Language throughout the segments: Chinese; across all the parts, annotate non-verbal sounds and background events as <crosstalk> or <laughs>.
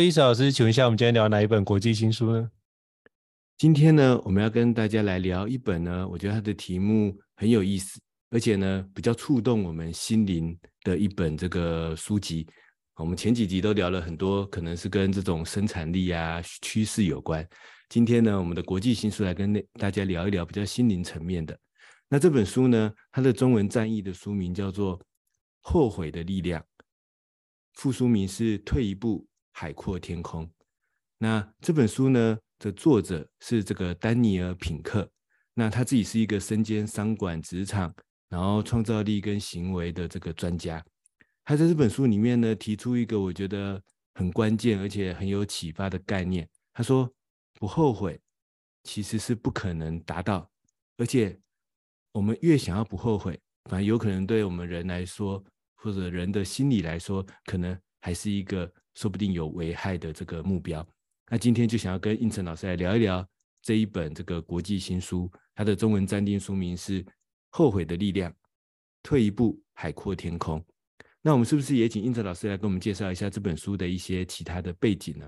伊斯老师，请问一下，我们今天聊哪一本国际新书呢？今天呢，我们要跟大家来聊一本呢，我觉得它的题目很有意思，而且呢，比较触动我们心灵的一本这个书籍。我们前几集都聊了很多，可能是跟这种生产力啊趋势有关。今天呢，我们的国际新书来跟大家聊一聊比较心灵层面的。那这本书呢，它的中文战役的书名叫做《后悔的力量》，副书名是《退一步》。海阔天空。那这本书呢的作者是这个丹尼尔·品克。那他自己是一个身兼商管、职场，然后创造力跟行为的这个专家。他在这本书里面呢提出一个我觉得很关键而且很有启发的概念。他说：“不后悔其实是不可能达到，而且我们越想要不后悔，反而有可能对我们人来说，或者人的心理来说，可能还是一个。”说不定有危害的这个目标，那今天就想要跟应成老师来聊一聊这一本这个国际新书，它的中文暂定书名是《后悔的力量》，退一步海阔天空。那我们是不是也请应成老师来跟我们介绍一下这本书的一些其他的背景呢？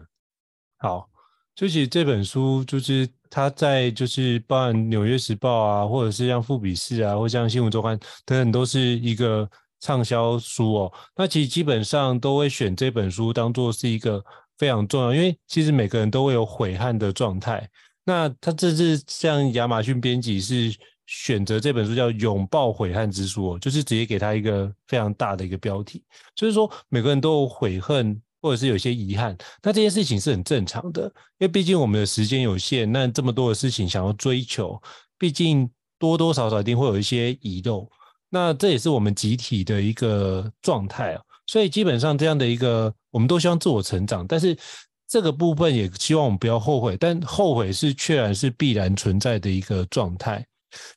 好，就其实这本书就是它在就是包含《纽约时报》啊，或者是像富比士啊，或像《新闻周刊》等等，都是一个。畅销书哦，那其实基本上都会选这本书当做是一个非常重要，因为其实每个人都会有悔恨的状态。那他这次像亚马逊编辑是选择这本书叫《拥抱悔恨之书》哦，就是直接给他一个非常大的一个标题，就是说每个人都有悔恨或者是有些遗憾，那这件事情是很正常的，因为毕竟我们的时间有限，那这么多的事情想要追求，毕竟多多少少一定会有一些遗漏。那这也是我们集体的一个状态啊，所以基本上这样的一个，我们都希望自我成长，但是这个部分也希望我们不要后悔，但后悔是确然是必然存在的一个状态，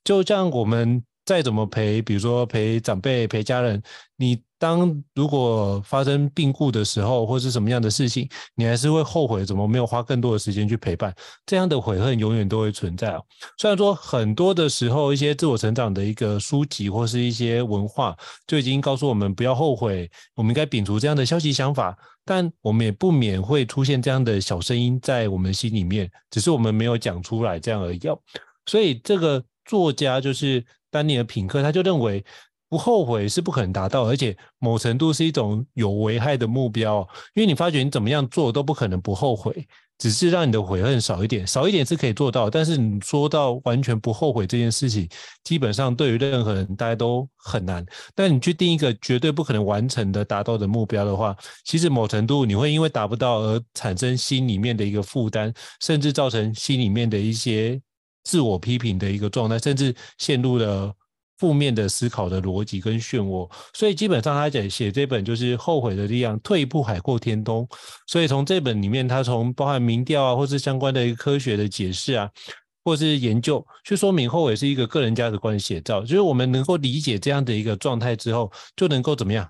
就像我们再怎么陪，比如说陪长辈、陪家人，你。当如果发生病故的时候，或是什么样的事情，你还是会后悔怎么没有花更多的时间去陪伴，这样的悔恨永远都会存在。虽然说很多的时候，一些自我成长的一个书籍或是一些文化就已经告诉我们不要后悔，我们应该摒除这样的消极想法，但我们也不免会出现这样的小声音在我们心里面，只是我们没有讲出来这样而已。所以这个作家就是丹尼尔·品克，他就认为。不后悔是不可能达到，而且某程度是一种有危害的目标，因为你发觉你怎么样做都不可能不后悔，只是让你的悔恨少一点，少一点是可以做到，但是你说到完全不后悔这件事情，基本上对于任何人大家都很难。但你去定一个绝对不可能完成的达到的目标的话，其实某程度你会因为达不到而产生心里面的一个负担，甚至造成心里面的一些自我批评的一个状态，甚至陷入了。负面的思考的逻辑跟漩涡，所以基本上他在写这本就是后悔的力量，退一步海阔天空。所以从这本里面，他从包含民调啊，或是相关的一个科学的解释啊，或是研究去说明后悔是一个个人价值观的写照，就是我们能够理解这样的一个状态之后，就能够怎么样？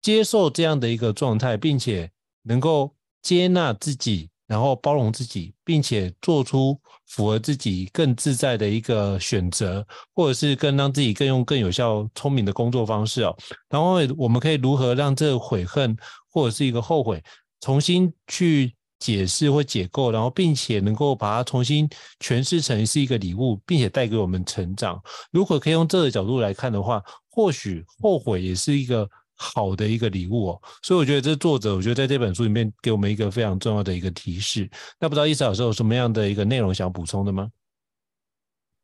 接受这样的一个状态，并且能够接纳自己，然后包容自己，并且做出符合自己更自在的一个选择，或者是更让自己更用更有效、聪明的工作方式哦。然后我们可以如何让这悔恨或者是一个后悔重新去。解释或解构，然后并且能够把它重新诠释成是一个礼物，并且带给我们成长。如果可以用这个角度来看的话，或许后悔也是一个好的一个礼物哦。所以我觉得这作者，我觉得在这本书里面给我们一个非常重要的一个提示。那不知道伊斯老师有什么样的一个内容想补充的吗？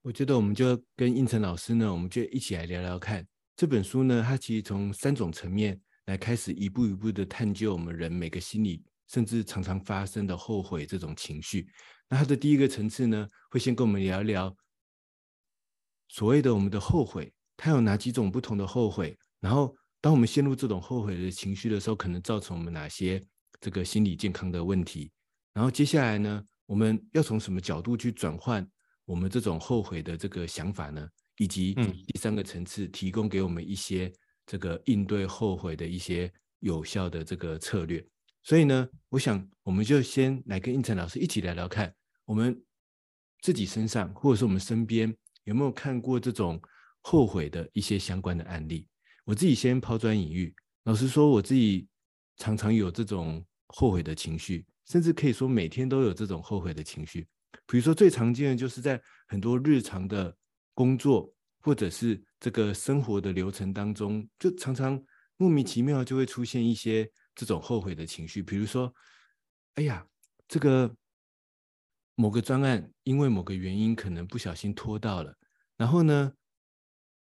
我觉得我们就跟应成老师呢，我们就一起来聊聊看这本书呢，它其实从三种层面来开始一步一步的探究我们人每个心理。甚至常常发生的后悔这种情绪，那它的第一个层次呢，会先跟我们聊一聊所谓的我们的后悔，它有哪几种不同的后悔？然后，当我们陷入这种后悔的情绪的时候，可能造成我们哪些这个心理健康的问题？然后接下来呢，我们要从什么角度去转换我们这种后悔的这个想法呢？以及第三个层次，提供给我们一些这个应对后悔的一些有效的这个策略。所以呢，我想我们就先来跟应成老师一起聊聊看，我们自己身上或者是我们身边有没有看过这种后悔的一些相关的案例。我自己先抛砖引玉，老实说，我自己常常有这种后悔的情绪，甚至可以说每天都有这种后悔的情绪。比如说最常见的就是在很多日常的工作或者是这个生活的流程当中，就常常莫名其妙就会出现一些。这种后悔的情绪，比如说，哎呀，这个某个专案因为某个原因可能不小心拖到了，然后呢，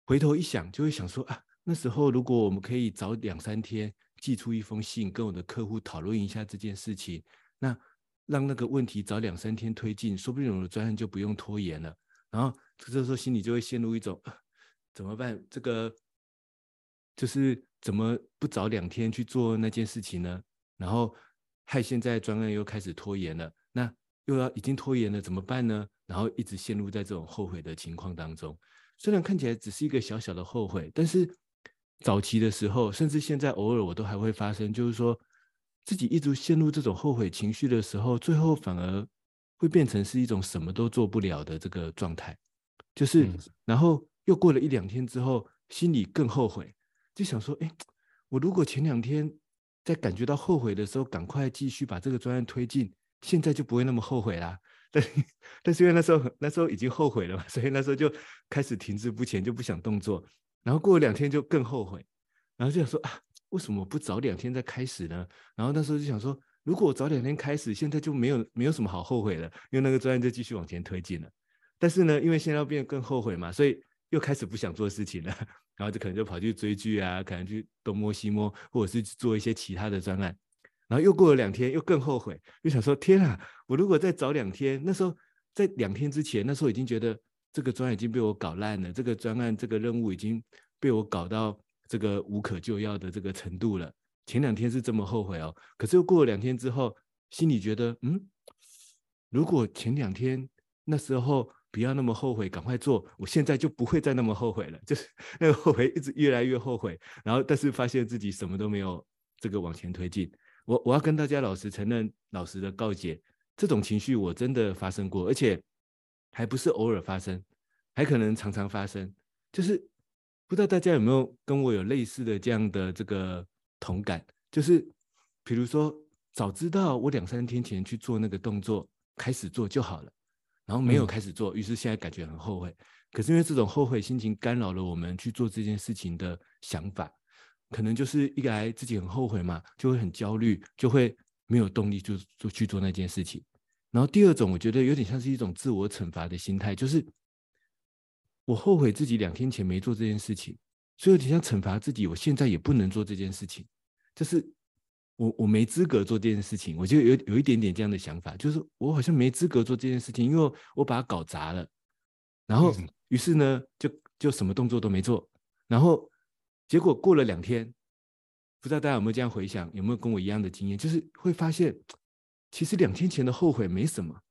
回头一想就会想说啊，那时候如果我们可以早两三天寄出一封信，跟我的客户讨论一下这件事情，那让那个问题早两三天推进，说不定我的专案就不用拖延了。然后这时候心里就会陷入一种，怎么办？这个就是。怎么不早两天去做那件事情呢？然后害现在专案又开始拖延了，那又要已经拖延了怎么办呢？然后一直陷入在这种后悔的情况当中。虽然看起来只是一个小小的后悔，但是早期的时候，甚至现在偶尔我都还会发生，就是说自己一直陷入这种后悔情绪的时候，最后反而会变成是一种什么都做不了的这个状态。就是然后又过了一两天之后，心里更后悔。就想说，哎，我如果前两天在感觉到后悔的时候，赶快继续把这个专案推进，现在就不会那么后悔啦。<laughs> 但但是因为那时候那时候已经后悔了嘛，所以那时候就开始停滞不前，就不想动作。然后过了两天就更后悔，然后就想说啊，为什么不早两天再开始呢？然后那时候就想说，如果我早两天开始，现在就没有没有什么好后悔了，因为那个专案就继续往前推进了。但是呢，因为现在要变得更后悔嘛，所以又开始不想做事情了。<laughs> 然后就可能就跑去追剧啊，可能去东摸西摸，或者是做一些其他的专案。然后又过了两天，又更后悔，又想说：天啊，我如果再早两天，那时候在两天之前，那时候已经觉得这个专案已经被我搞烂了，这个专案这个任务已经被我搞到这个无可救药的这个程度了。前两天是这么后悔哦，可是又过了两天之后，心里觉得，嗯，如果前两天那时候。不要那么后悔，赶快做。我现在就不会再那么后悔了。<laughs> 就是那个后悔一直越来越后悔，然后但是发现自己什么都没有这个往前推进。我我要跟大家老实承认，老实的告诫，这种情绪我真的发生过，而且还不是偶尔发生，还可能常常发生。就是不知道大家有没有跟我有类似的这样的这个同感？就是比如说，早知道我两三天前去做那个动作，开始做就好了。然后没有开始做，于是现在感觉很后悔。可是因为这种后悔心情干扰了我们去做这件事情的想法，可能就是一来自己很后悔嘛，就会很焦虑，就会没有动力就就去做那件事情。然后第二种，我觉得有点像是一种自我惩罚的心态，就是我后悔自己两天前没做这件事情，所以有点像惩罚自己，我现在也不能做这件事情，就是。我我没资格做这件事情，我就有有一点点这样的想法，就是我好像没资格做这件事情，因为我把它搞砸了，然后于是呢，就就什么动作都没做，然后结果过了两天，不知道大家有没有这样回想，有没有跟我一样的经验，就是会发现，其实两天前的后悔没什么，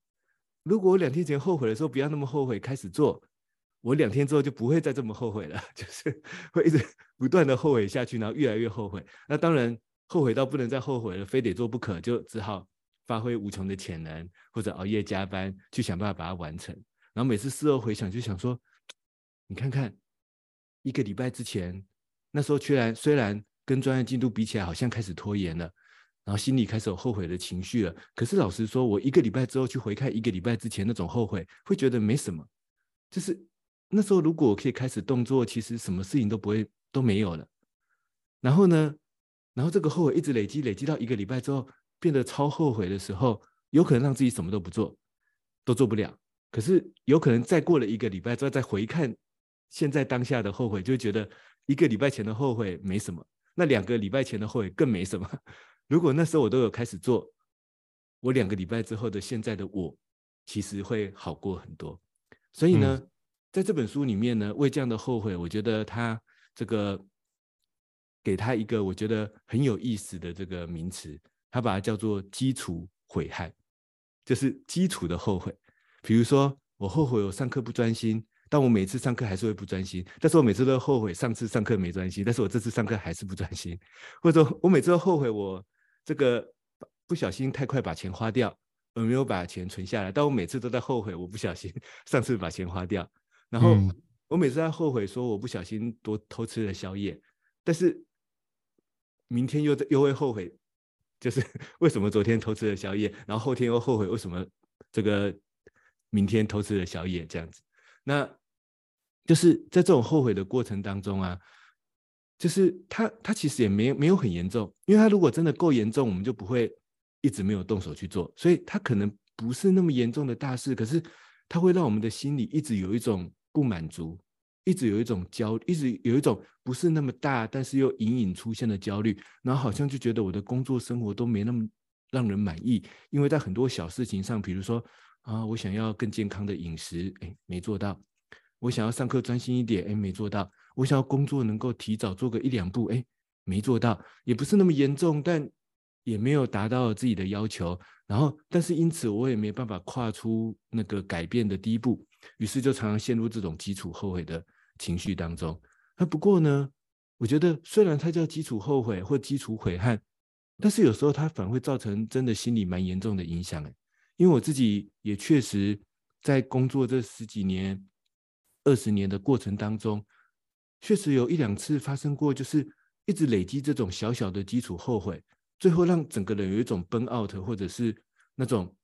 如果我两天前后悔的时候不要那么后悔，开始做，我两天之后就不会再这么后悔了，<laughs> 就是会一直不断的后悔下去，然后越来越后悔。那当然后悔到不能再后悔了，非得做不可，就只好发挥无穷的潜能，或者熬夜加班去想办法把它完成。然后每次事后回想，就想说，你看看一个礼拜之前，那时候虽然虽然跟专业进度比起来，好像开始拖延了，然后心里开始有后悔的情绪了。可是老实说，我一个礼拜之后去回看一个礼拜之前那种后悔，会觉得没什么。就是那时候如果我可以开始动作，其实什么事情都不会都没有了。然后呢，然后这个后悔一直累积，累积到一个礼拜之后，变得超后悔的时候，有可能让自己什么都不做，都做不了。可是有可能再过了一个礼拜之后，再回看现在当下的后悔，就觉得一个礼拜前的后悔没什么，那两个礼拜前的后悔更没什么。如果那时候我都有开始做，我两个礼拜之后的现在的我，其实会好过很多。所以呢，嗯、在这本书里面呢，为这样的后悔，我觉得他这个给他一个我觉得很有意思的这个名词，他把它叫做基础悔恨，就是基础的后悔。比如说，我后悔我上课不专心，但我每次上课还是会不专心。但是我每次都后悔上次上课没专心，但是我这次上课还是不专心。或者说我每次都后悔我这个不小心太快把钱花掉，而没有把钱存下来。但我每次都在后悔我不小心上次把钱花掉。然后我每次在后悔说我不小心多偷吃了宵夜，但是明天又又会后悔，就是 <laughs> 为什么昨天偷吃了宵夜，然后后天又后悔为什么这个。明天偷吃了宵夜这样子，那就是在这种后悔的过程当中啊，就是他他其实也没没有很严重，因为他如果真的够严重，我们就不会一直没有动手去做，所以他可能不是那么严重的大事，可是他会让我们的心里一直有一种不满足，一直有一种焦，一直有一种不是那么大，但是又隐隐出现的焦虑，然后好像就觉得我的工作生活都没那么让人满意，因为在很多小事情上，比如说。啊，我想要更健康的饮食，哎，没做到；我想要上课专心一点，哎，没做到；我想要工作能够提早做个一两步，哎，没做到。也不是那么严重，但也没有达到自己的要求。然后，但是因此我也没办法跨出那个改变的第一步，于是就常常陷入这种基础后悔的情绪当中。那不过呢，我觉得虽然它叫基础后悔或基础悔恨，但是有时候它反而会造成真的心理蛮严重的影响，哎。因为我自己也确实在工作这十几年、二十年的过程当中，确实有一两次发生过，就是一直累积这种小小的基础后悔，最后让整个人有一种 burn out，或者是那种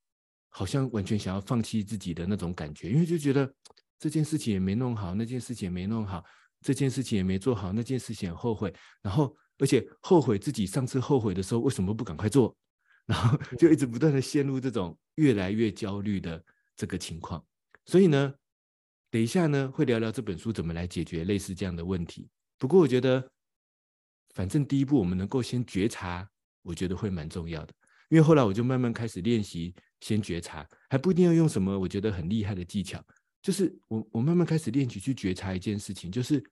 好像完全想要放弃自己的那种感觉，因为就觉得这件事情也没弄好，那件事情也没弄好，这件事情也没做好，那件事情很后悔，然后而且后悔自己上次后悔的时候为什么不赶快做。<laughs> 然后就一直不断的陷入这种越来越焦虑的这个情况，所以呢，等一下呢会聊聊这本书怎么来解决类似这样的问题。不过我觉得，反正第一步我们能够先觉察，我觉得会蛮重要的。因为后来我就慢慢开始练习先觉察，还不一定要用什么我觉得很厉害的技巧，就是我我慢慢开始练习去觉察一件事情，就是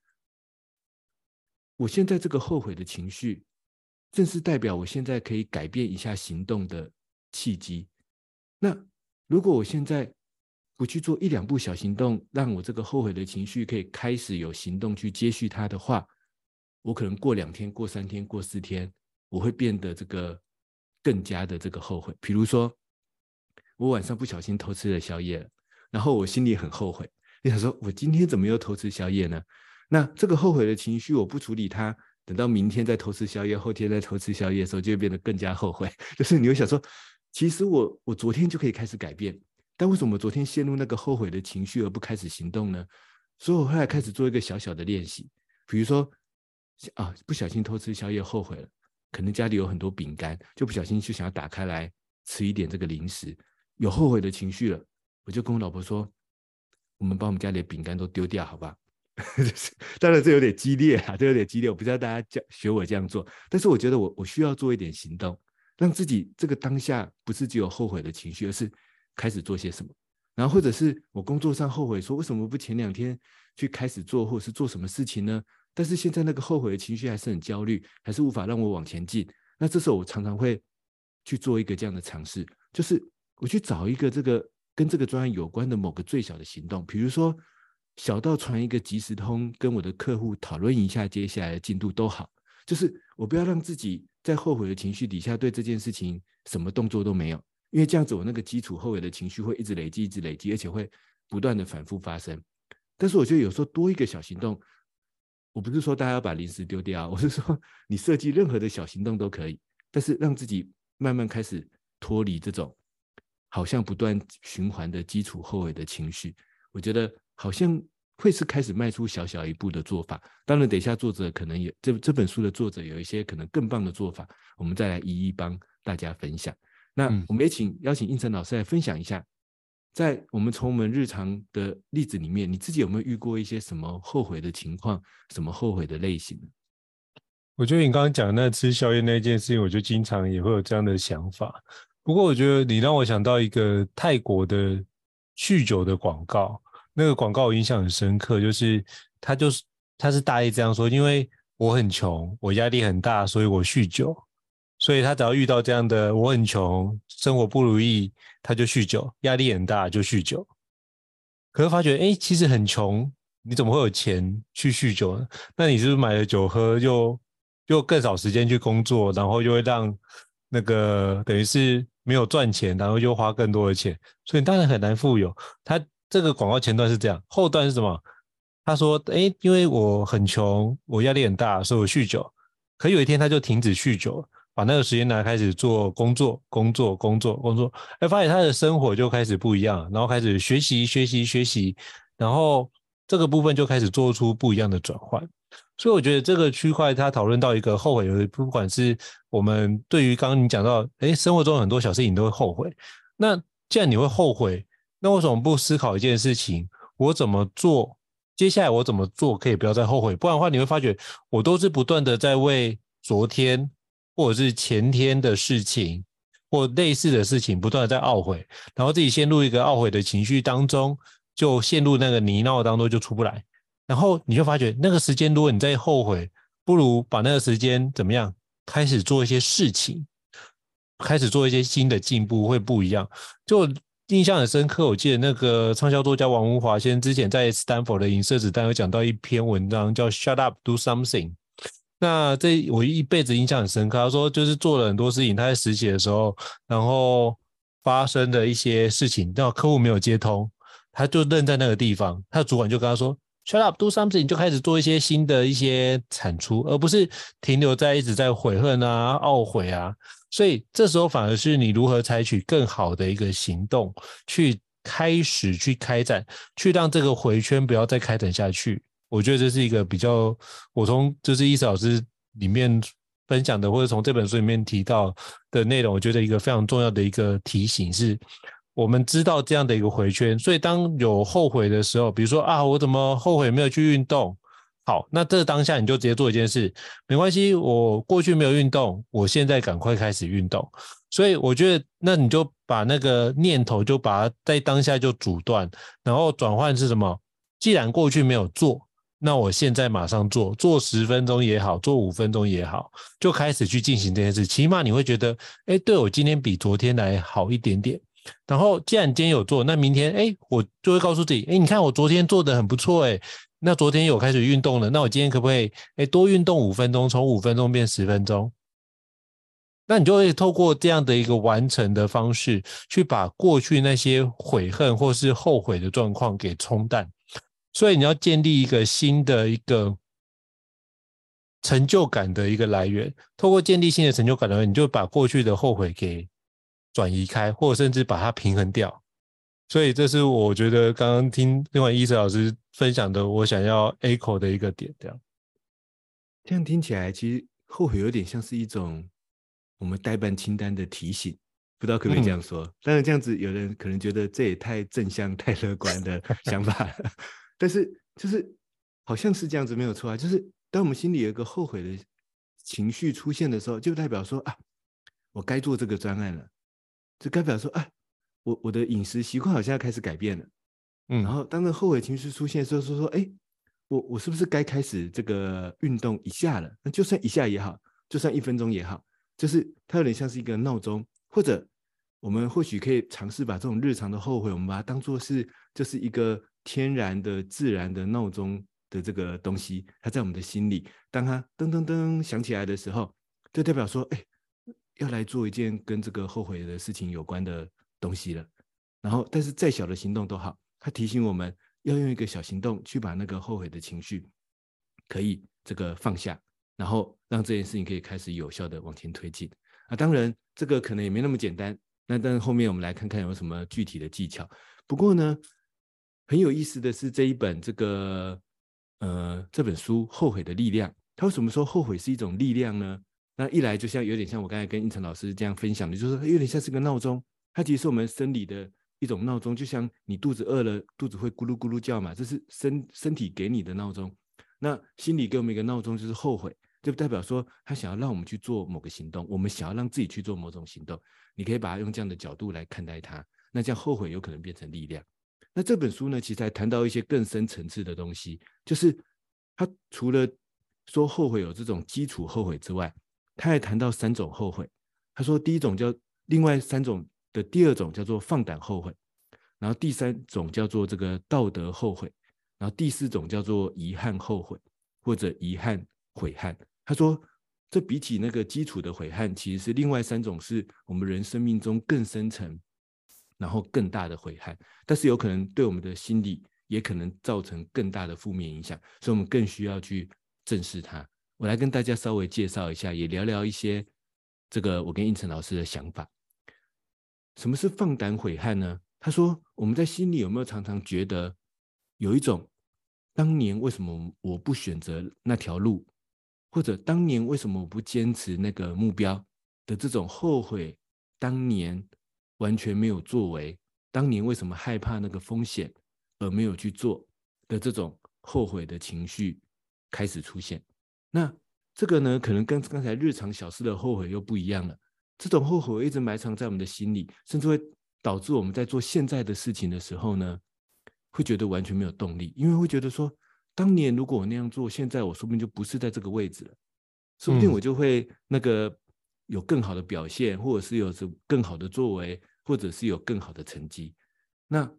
我现在这个后悔的情绪。正是代表我现在可以改变一下行动的契机。那如果我现在不去做一两步小行动，让我这个后悔的情绪可以开始有行动去接续它的话，我可能过两天、过三天、过四天，我会变得这个更加的这个后悔。比如说，我晚上不小心偷吃了宵夜，然后我心里很后悔，你想说我今天怎么又偷吃宵夜呢？那这个后悔的情绪，我不处理它。等到明天再偷吃宵夜，后天再偷吃宵夜的时候，就会变得更加后悔。<laughs> 就是你会想说，其实我我昨天就可以开始改变，但为什么昨天陷入那个后悔的情绪而不开始行动呢？所以我后来开始做一个小小的练习，比如说啊，不小心偷吃宵夜后悔了，可能家里有很多饼干，就不小心就想要打开来吃一点这个零食，有后悔的情绪了，我就跟我老婆说，我们把我们家里的饼干都丢掉，好 <laughs> 吧？当然，这有点激烈啊，这有点激烈。我不知道大家教学我这样做，但是我觉得我我需要做一点行动，让自己这个当下不是只有后悔的情绪，而是开始做些什么。然后或者是我工作上后悔，说为什么不前两天去开始做，或者是做什么事情呢？但是现在那个后悔的情绪还是很焦虑，还是无法让我往前进。那这时候我常常会去做一个这样的尝试，就是我去找一个这个跟这个专案有关的某个最小的行动，比如说小到传一个即时通，跟我的客户讨论一下接下来的进度都好，就是我不要让自己在后悔的情绪底下对这件事情什么动作都没有，因为这样子我那个基础后悔的情绪会一直累积，一直累积，而且会不断的反复发生。但是我觉得有时候多一个小行动，我不是说大家要把零食丢掉，我是说你设计任何的小行动都可以，但是让自己慢慢开始脱离这种好像不断循环的基础后悔的情绪，我觉得好像会是开始迈出小小一步的做法。当然，等一下作者可能有这这本书的作者有一些可能更棒的做法，我们再来一一帮大家分享。那我们也请邀请应成老师来分享一下。在我们从我们日常的例子里面，你自己有没有遇过一些什么后悔的情况，什么后悔的类型？我觉得你刚刚讲的那吃宵夜那件事情，我就经常也会有这样的想法。不过我觉得你让我想到一个泰国的酗酒的广告，那个广告我印象很深刻，就是他就是他是大意这样说：因为我很穷，我压力很大，所以我酗酒。所以他只要遇到这样的我很穷，生活不如意，他就酗酒，压力很大就酗酒。可是发觉，哎，其实很穷，你怎么会有钱去酗酒呢？那你是不是买了酒喝，又又更少时间去工作，然后又会让那个等于是没有赚钱，然后又花更多的钱，所以当然很难富有。他这个广告前段是这样，后段是什么？他说，哎，因为我很穷，我压力很大，所以我酗酒。可有一天他就停止酗酒。把那个时间来开始做工作，工作，工作，工作，哎，发现他的生活就开始不一样，然后开始学习，学习，学习，然后这个部分就开始做出不一样的转换。所以我觉得这个区块他讨论到一个后悔，不管是我们对于刚刚你讲到，哎，生活中很多小事情都会后悔。那既然你会后悔，那为什么不思考一件事情？我怎么做？接下来我怎么做可以不要再后悔？不然的话，你会发觉我都是不断的在为昨天。或者是前天的事情，或类似的事情，不断的在懊悔，然后自己陷入一个懊悔的情绪当中，就陷入那个泥淖当中就出不来。然后你就发觉，那个时间如果你再后悔，不如把那个时间怎么样，开始做一些事情，开始做一些新的进步，会不一样。就印象很深刻，我记得那个畅销作家王文华先生之前在斯坦福的银色子弹有讲到一篇文章，叫 “Shut Up, Do Something”。那这我一辈子印象很深刻。他说，就是做了很多事情，他在实习的时候，然后发生的一些事情，然后客户没有接通，他就愣在那个地方。他的主管就跟他说：“Shut up, do something。”就开始做一些新的一些产出，而不是停留在一直在悔恨啊、懊悔啊。所以这时候反而是你如何采取更好的一个行动，去开始去开展，去让这个回圈不要再开展下去。我觉得这是一个比较，我从就是伊斯老师里面分享的，或者从这本书里面提到的内容，我觉得一个非常重要的一个提醒是，我们知道这样的一个回圈，所以当有后悔的时候，比如说啊，我怎么后悔没有去运动？好，那这当下你就直接做一件事，没关系，我过去没有运动，我现在赶快开始运动。所以我觉得，那你就把那个念头就把它在当下就阻断，然后转换是什么？既然过去没有做。那我现在马上做，做十分钟也好，做五分钟也好，就开始去进行这件事。起码你会觉得，哎，对我今天比昨天来好一点点。然后，既然今天有做，那明天，哎，我就会告诉自己，哎，你看我昨天做的很不错，哎，那昨天有开始运动了，那我今天可不可以，哎，多运动五分钟，从五分钟变十分钟？那你就会透过这样的一个完成的方式，去把过去那些悔恨或是后悔的状况给冲淡。所以你要建立一个新的一个成就感的一个来源，透过建立新的成就感的来源，你就把过去的后悔给转移开，或者甚至把它平衡掉。所以这是我觉得刚刚听另外伊泽老师分享的，我想要 echo 的一个点。这样，这样听起来，其实后悔有点像是一种我们待办清单的提醒，不知道可不可以这样说？当然、嗯，这样子有人可能觉得这也太正向、太乐观的想法。但是就是好像是这样子没有错啊，就是当我们心里有一个后悔的情绪出现的时候，就代表说啊，我该做这个专案了，就代表说啊，我我的饮食习惯好像要开始改变了，嗯，然后当那后悔情绪出现的时候，说说哎，我我是不是该开始这个运动一下了？那就算一下也好，就算一分钟也好，就是它有点像是一个闹钟，或者我们或许可以尝试把这种日常的后悔，我们把它当做是就是一个天然的、自然的闹钟的这个东西，它在我们的心里，当它噔噔噔响起来的时候，就代表说，哎，要来做一件跟这个后悔的事情有关的东西了。然后，但是再小的行动都好，它提醒我们要用一个小行动去把那个后悔的情绪可以这个放下，然后让这件事情可以开始有效的往前推进。啊，当然这个可能也没那么简单。那但是后面我们来看看有什么具体的技巧。不过呢，很有意思的是这一本这个呃这本书《后悔的力量》，它为什么说后悔是一种力量呢？那一来就像有点像我刚才跟胤丞老师这样分享的，就是说有点像是个闹钟，它其实是我们生理的一种闹钟，就像你肚子饿了，肚子会咕噜咕噜叫嘛，这是身身体给你的闹钟。那心里给我们一个闹钟，就是后悔。就代表说，他想要让我们去做某个行动，我们想要让自己去做某种行动。你可以把它用这样的角度来看待它，那这样后悔有可能变成力量。那这本书呢，其实还谈到一些更深层次的东西，就是他除了说后悔有这种基础后悔之外，他还谈到三种后悔。他说，第一种叫另外三种的第二种叫做放胆后悔，然后第三种叫做这个道德后悔，然后第四种叫做遗憾后悔或者遗憾悔恨。他说：“这比起那个基础的悔恨，其实是另外三种，是我们人生命中更深层，然后更大的悔恨，但是有可能对我们的心理也可能造成更大的负面影响，所以我们更需要去正视它。我来跟大家稍微介绍一下，也聊聊一些这个我跟应成老师的想法。什么是放胆悔恨呢？他说，我们在心里有没有常常觉得有一种当年为什么我不选择那条路？”或者当年为什么我不坚持那个目标的这种后悔，当年完全没有作为，当年为什么害怕那个风险而没有去做的这种后悔的情绪开始出现。那这个呢，可能跟刚才日常小事的后悔又不一样了。这种后悔一直埋藏在我们的心里，甚至会导致我们在做现在的事情的时候呢，会觉得完全没有动力，因为会觉得说。当年如果我那样做，现在我说不定就不是在这个位置了，说不定我就会那个有更好的表现，或者是有着更好的作为，或者是有更好的成绩。那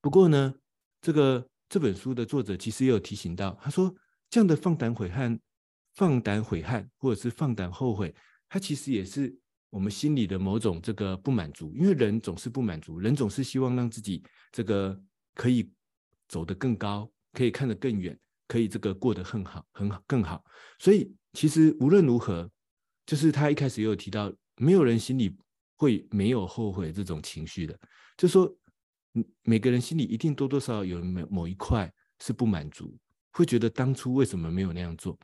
不过呢，这个这本书的作者其实也有提醒到，他说这样的放胆悔恨、放胆悔恨，或者是放胆后悔，它其实也是我们心里的某种这个不满足，因为人总是不满足，人总是希望让自己这个可以走得更高。可以看得更远，可以这个过得很好，很好，更好。所以其实无论如何，就是他一开始也有提到，没有人心里会没有后悔这种情绪的。就说，每个人心里一定多多少少有某某一块是不满足，会觉得当初为什么没有那样做。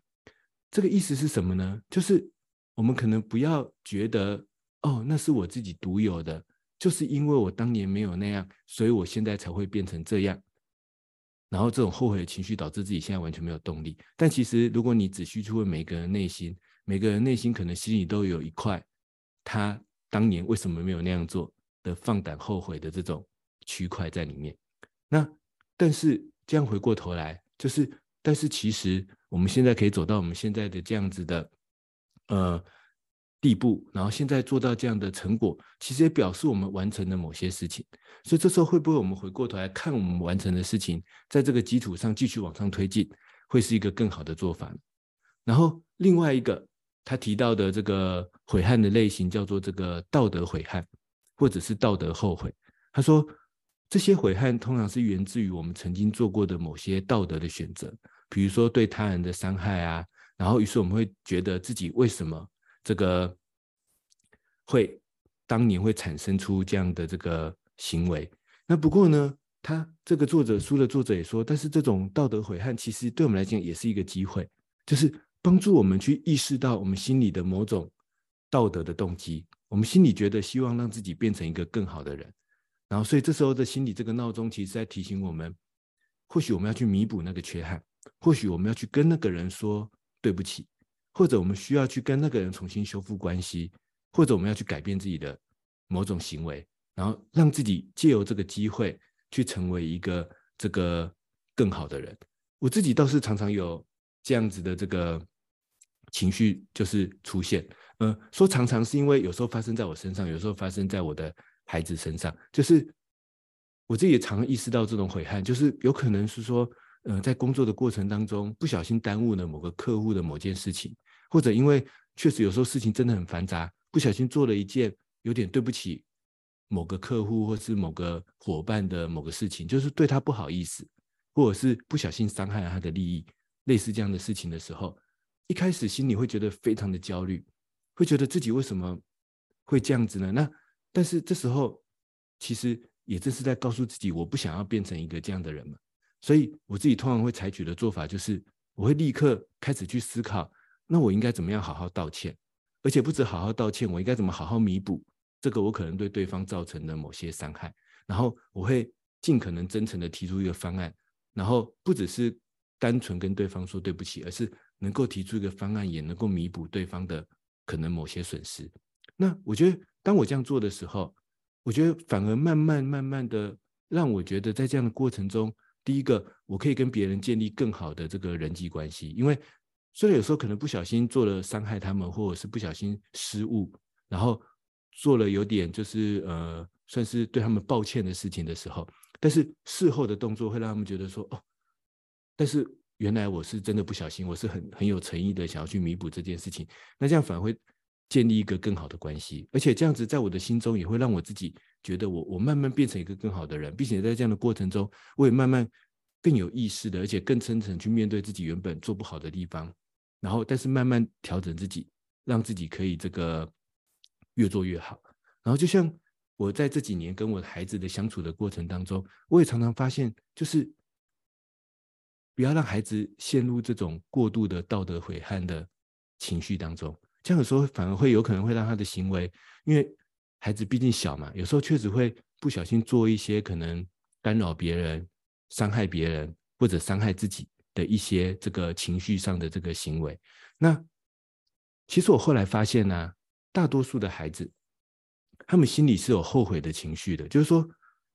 这个意思是什么呢？就是我们可能不要觉得哦，那是我自己独有的，就是因为我当年没有那样，所以我现在才会变成这样。然后这种后悔的情绪导致自己现在完全没有动力。但其实，如果你仔细去问每个人内心，每个人内心可能心里都有一块，他当年为什么没有那样做的放胆后悔的这种区块在里面。那但是这样回过头来，就是但是其实我们现在可以走到我们现在的这样子的，呃。地步，然后现在做到这样的成果，其实也表示我们完成了某些事情。所以这时候会不会我们回过头来看我们完成的事情，在这个基础上继续往上推进，会是一个更好的做法？然后另外一个他提到的这个悔恨的类型叫做这个道德悔恨，或者是道德后悔。他说这些悔恨通常是源自于我们曾经做过的某些道德的选择，比如说对他人的伤害啊，然后于是我们会觉得自己为什么。这个会当年会产生出这样的这个行为。那不过呢，他这个作者书的作者也说，但是这种道德悔恨其实对我们来讲也是一个机会，就是帮助我们去意识到我们心里的某种道德的动机。我们心里觉得希望让自己变成一个更好的人，然后所以这时候的心里这个闹钟其实在提醒我们，或许我们要去弥补那个缺憾，或许我们要去跟那个人说对不起。或者我们需要去跟那个人重新修复关系，或者我们要去改变自己的某种行为，然后让自己借由这个机会去成为一个这个更好的人。我自己倒是常常有这样子的这个情绪，就是出现。呃，说常常是因为有时候发生在我身上，有时候发生在我的孩子身上，就是我自己也常常意识到这种悔恨，就是有可能是说，呃，在工作的过程当中不小心耽误了某个客户的某件事情，或者因为确实有时候事情真的很繁杂，不小心做了一件有点对不起某个客户或是某个伙伴的某个事情，就是对他不好意思，或者是不小心伤害了他的利益，类似这样的事情的时候，一开始心里会觉得非常的焦虑。会觉得自己为什么会这样子呢？那但是这时候其实也正是在告诉自己，我不想要变成一个这样的人嘛。所以我自己通常会采取的做法就是，我会立刻开始去思考，那我应该怎么样好好道歉，而且不止好好道歉，我应该怎么好好弥补这个我可能对对方造成的某些伤害。然后我会尽可能真诚的提出一个方案，然后不只是单纯跟对方说对不起，而是能够提出一个方案，也能够弥补对方的。可能某些损失，那我觉得当我这样做的时候，我觉得反而慢慢慢慢的让我觉得在这样的过程中，第一个我可以跟别人建立更好的这个人际关系，因为虽然有时候可能不小心做了伤害他们，或者是不小心失误，然后做了有点就是呃算是对他们抱歉的事情的时候，但是事后的动作会让他们觉得说哦，但是。原来我是真的不小心，我是很很有诚意的想要去弥补这件事情，那这样反而会建立一个更好的关系，而且这样子在我的心中也会让我自己觉得我我慢慢变成一个更好的人，并且在这样的过程中，我也慢慢更有意识的，而且更真诚去面对自己原本做不好的地方，然后但是慢慢调整自己，让自己可以这个越做越好。然后就像我在这几年跟我孩子的相处的过程当中，我也常常发现就是。不要让孩子陷入这种过度的道德悔恨的情绪当中，这样有时候反而会有可能会让他的行为，因为孩子毕竟小嘛，有时候确实会不小心做一些可能干扰别人、伤害别人或者伤害自己的一些这个情绪上的这个行为。那其实我后来发现呢、大多数的孩子，他们心里是有后悔的情绪的，就是说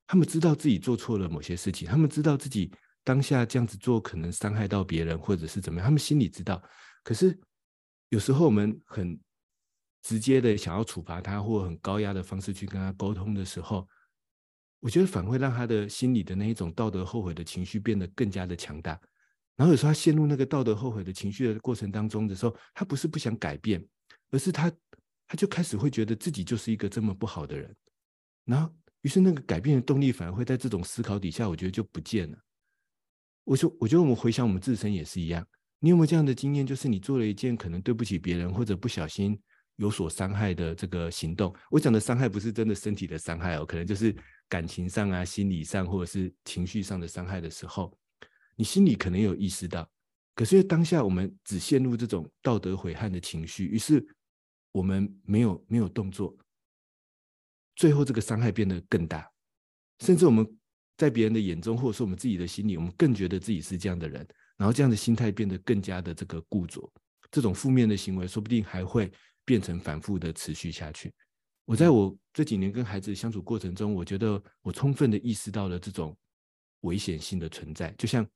他们知道自己做错了某些事情，他们知道自己。当下这样子做可能伤害到别人，或者是怎么样，他们心里知道。可是有时候我们很直接的想要处罚他，或很高压的方式去跟他沟通的时候，我觉得反而会让他的心里的那一种道德后悔的情绪变得更加的强大。然后有时候他陷入那个道德后悔的情绪的过程当中的时候，他不是不想改变，而是他他就开始会觉得自己就是一个这么不好的人。然后于是那个改变的动力反而会在这种思考底下，我觉得就不见了。我说，我觉得我们回想我们自身也是一样。你有没有这样的经验？就是你做了一件可能对不起别人或者不小心有所伤害的这个行动。我讲的伤害不是真的身体的伤害哦，可能就是感情上啊、心理上或者是情绪上的伤害的时候，你心里可能有意识到，可是当下我们只陷入这种道德悔恨的情绪，于是我们没有没有动作，最后这个伤害变得更大，甚至我们。在别人的眼中，或者说我们自己的心里，我们更觉得自己是这样的人，然后这样的心态变得更加的这个固着，这种负面的行为说不定还会变成反复的持续下去。我在我这几年跟孩子相处过程中，我觉得我充分的意识到了这种危险性的存在。就像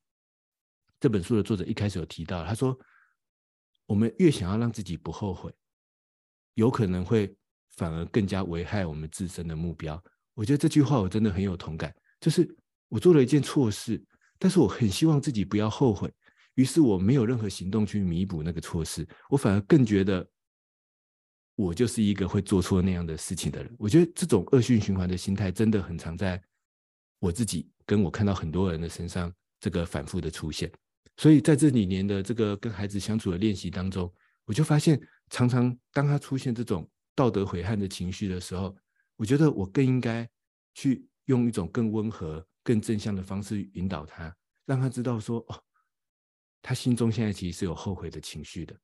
这本书的作者一开始有提到，他说，我们越想要让自己不后悔，有可能会反而更加危害我们自身的目标。我觉得这句话我真的很有同感。就是我做了一件错事，但是我很希望自己不要后悔，于是我没有任何行动去弥补那个错事，我反而更觉得我就是一个会做错那样的事情的人。我觉得这种恶性循环的心态真的很常在我自己跟我看到很多人的身上这个反复的出现。所以在这几年的这个跟孩子相处的练习当中，我就发现常常当他出现这种道德悔恨的情绪的时候，我觉得我更应该去。用一种更温和、更正向的方式引导他，让他知道说：“哦，他心中现在其实是有后悔的情绪的，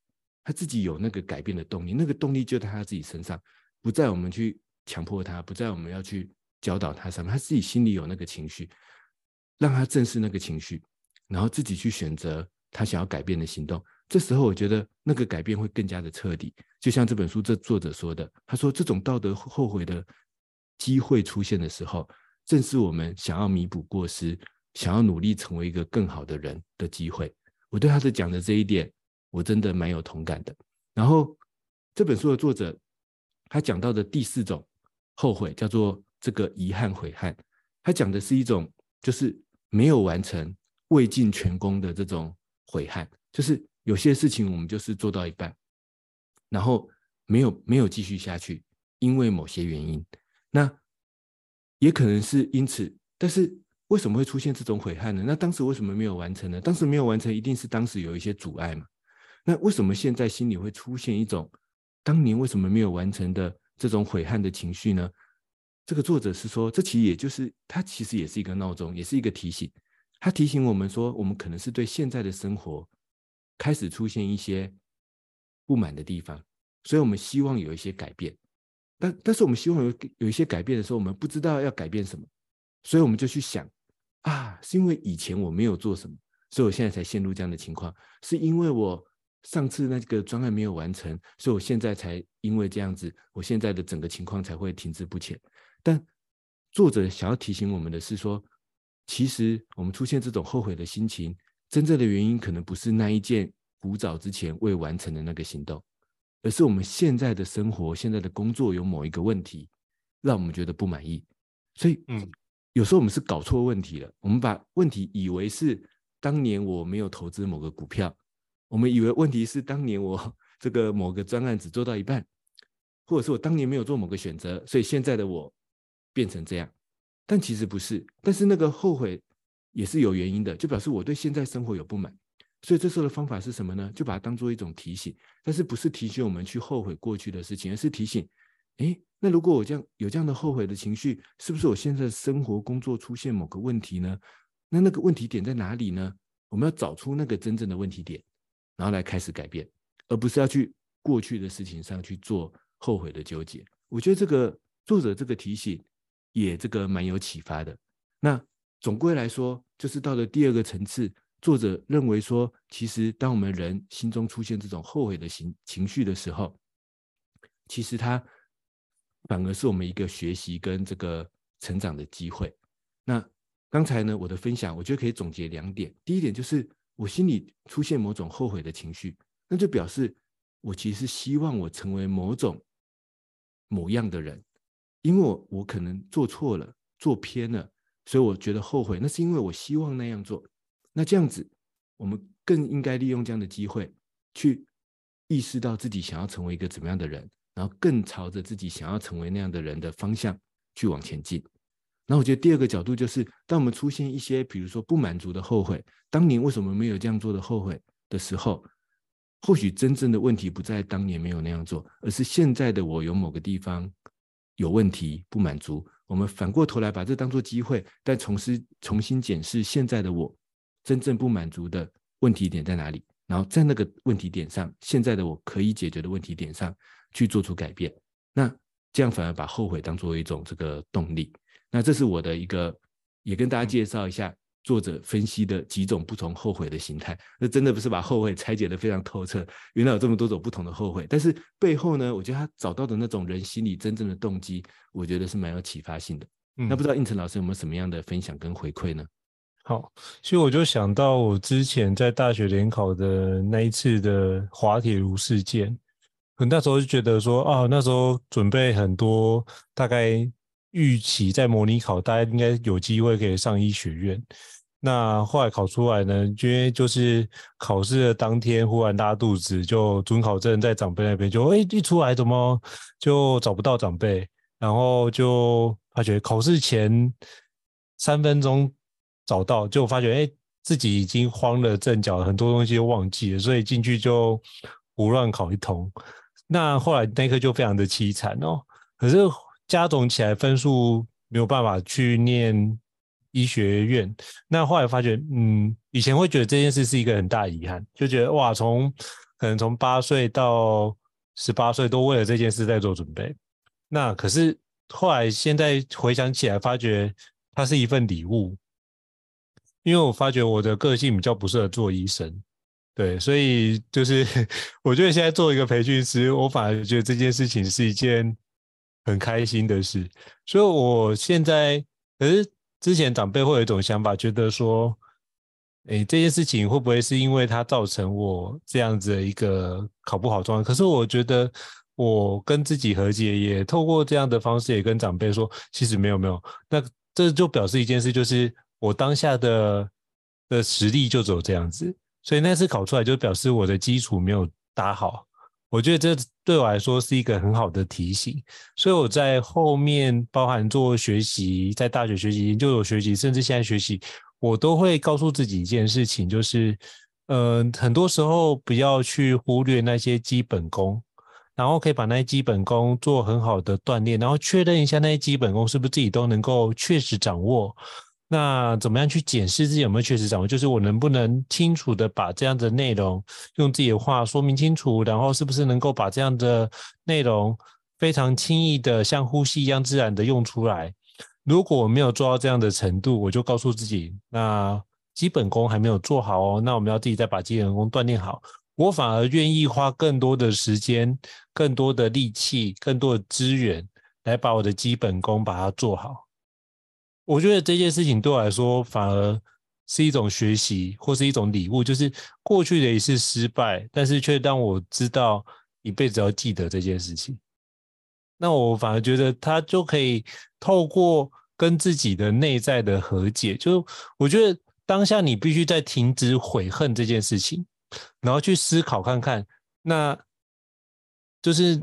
他自己有那个改变的动力，那个动力就在他自己身上，不在我们去强迫他，不在我们要去教导他上面，他自己心里有那个情绪，让他正视那个情绪，然后自己去选择他想要改变的行动。这时候，我觉得那个改变会更加的彻底。就像这本书这作者说的，他说：这种道德后悔的机会出现的时候。”正是我们想要弥补过失、想要努力成为一个更好的人的机会。我对他的讲的这一点，我真的蛮有同感的。然后这本书的作者他讲到的第四种后悔叫做这个遗憾悔恨，他讲的是一种就是没有完成、未尽全功的这种悔恨，就是有些事情我们就是做到一半，然后没有没有继续下去，因为某些原因，那也可能是因此，但是。为什么会出现这种悔恨呢？那当时为什么没有完成呢？当时没有完成，一定是当时有一些阻碍嘛。那为什么现在心里会出现一种当年为什么没有完成的这种悔恨的情绪呢？这个作者是说，这其实也就是他其实也是一个闹钟，也是一个提醒。他提醒我们说，我们可能是对现在的生活开始出现一些不满的地方，所以我们希望有一些改变。但但是我们希望有有一些改变的时候，我们不知道要改变什么，所以我们就去想。啊，是因为以前我没有做什么，所以我现在才陷入这样的情况。是因为我上次那个专案没有完成，所以我现在才因为这样子，我现在的整个情况才会停滞不前。但作者想要提醒我们的是说，其实我们出现这种后悔的心情，真正的原因可能不是那一件古早之前未完成的那个行动，而是我们现在的生活、现在的工作有某一个问题，让我们觉得不满意。所以，嗯。有时候我们是搞错问题了，我们把问题以为是当年我没有投资某个股票，我们以为问题是当年我这个某个专案只做到一半，或者是我当年没有做某个选择，所以现在的我变成这样。但其实不是，但是那个后悔也是有原因的，就表示我对现在生活有不满。所以这时候的方法是什么呢？就把它当做一种提醒，但是不是提醒我们去后悔过去的事情，而是提醒，诶。那如果我这样有这样的后悔的情绪，是不是我现在生活工作出现某个问题呢？那那个问题点在哪里呢？我们要找出那个真正的问题点，然后来开始改变，而不是要去过去的事情上去做后悔的纠结。我觉得这个作者这个提醒也这个蛮有启发的。那总归来说，就是到了第二个层次，作者认为说，其实当我们人心中出现这种后悔的情情绪的时候，其实它。反而是我们一个学习跟这个成长的机会。那刚才呢，我的分享，我觉得可以总结两点。第一点就是我心里出现某种后悔的情绪，那就表示我其实希望我成为某种某样的人，因为我我可能做错了，做偏了，所以我觉得后悔。那是因为我希望那样做。那这样子，我们更应该利用这样的机会，去意识到自己想要成为一个怎么样的人。然后更朝着自己想要成为那样的人的方向去往前进。那我觉得第二个角度就是，当我们出现一些，比如说不满足的后悔，当年为什么没有这样做的后悔的时候，或许真正的问题不在当年没有那样做，而是现在的我有某个地方有问题不满足。我们反过头来把这当做机会，再重新重新检视现在的我真正不满足的问题点在哪里，然后在那个问题点上，现在的我可以解决的问题点上。去做出改变，那这样反而把后悔当做一种这个动力。那这是我的一个，也跟大家介绍一下作者分析的几种不同后悔的形态。那真的不是把后悔拆解的非常透彻，原来有这么多种不同的后悔。但是背后呢，我觉得他找到的那种人心里真正的动机，我觉得是蛮有启发性的。嗯，那不知道应成老师有没有什么样的分享跟回馈呢？好，所以我就想到我之前在大学联考的那一次的滑铁卢事件。那时候就觉得说啊，那时候准备很多，大概预期在模拟考，大家应该有机会可以上医学院。那后来考出来呢，因为就是考试的当天忽然拉肚子，就准考证在长辈那边就哎一出来怎么就找不到长辈，然后就发觉考试前三分钟找到，就发觉哎自己已经慌了阵脚，很多东西都忘记了，所以进去就胡乱考一通。那后来那科就非常的凄惨哦，可是加总起来分数没有办法去念医学院。那后来发觉，嗯，以前会觉得这件事是一个很大遗憾，就觉得哇，从可能从八岁到十八岁都为了这件事在做准备。那可是后来现在回想起来，发觉它是一份礼物，因为我发觉我的个性比较不适合做医生。对，所以就是 <laughs> 我觉得现在做一个培训师，我反而觉得这件事情是一件很开心的事。所以我现在，可是之前长辈会有一种想法，觉得说，哎，这件事情会不会是因为它造成我这样子的一个考不好状况？可是我觉得我跟自己和解，也透过这样的方式，也跟长辈说，其实没有没有，那这就表示一件事，就是我当下的的实力就只有这样子，所以那次考出来就表示我的基础没有打好。我觉得这对我来说是一个很好的提醒，所以我在后面包含做学习，在大学学习、研究所学习，甚至现在学习，我都会告诉自己一件事情，就是，呃，很多时候不要去忽略那些基本功，然后可以把那些基本功做很好的锻炼，然后确认一下那些基本功是不是自己都能够确实掌握。那怎么样去检视自己有没有确实掌握？就是我能不能清楚的把这样的内容用自己的话说明清楚，然后是不是能够把这样的内容非常轻易的像呼吸一样自然的用出来？如果我没有做到这样的程度，我就告诉自己，那基本功还没有做好哦。那我们要自己再把基本功锻炼好。我反而愿意花更多的时间、更多的力气、更多的资源来把我的基本功把它做好。我觉得这件事情对我来说反而是一种学习，或是一种礼物。就是过去的一次失败，但是却让我知道一辈子要记得这件事情。那我反而觉得他就可以透过跟自己的内在的和解，就我觉得当下你必须在停止悔恨这件事情，然后去思考看看，那就是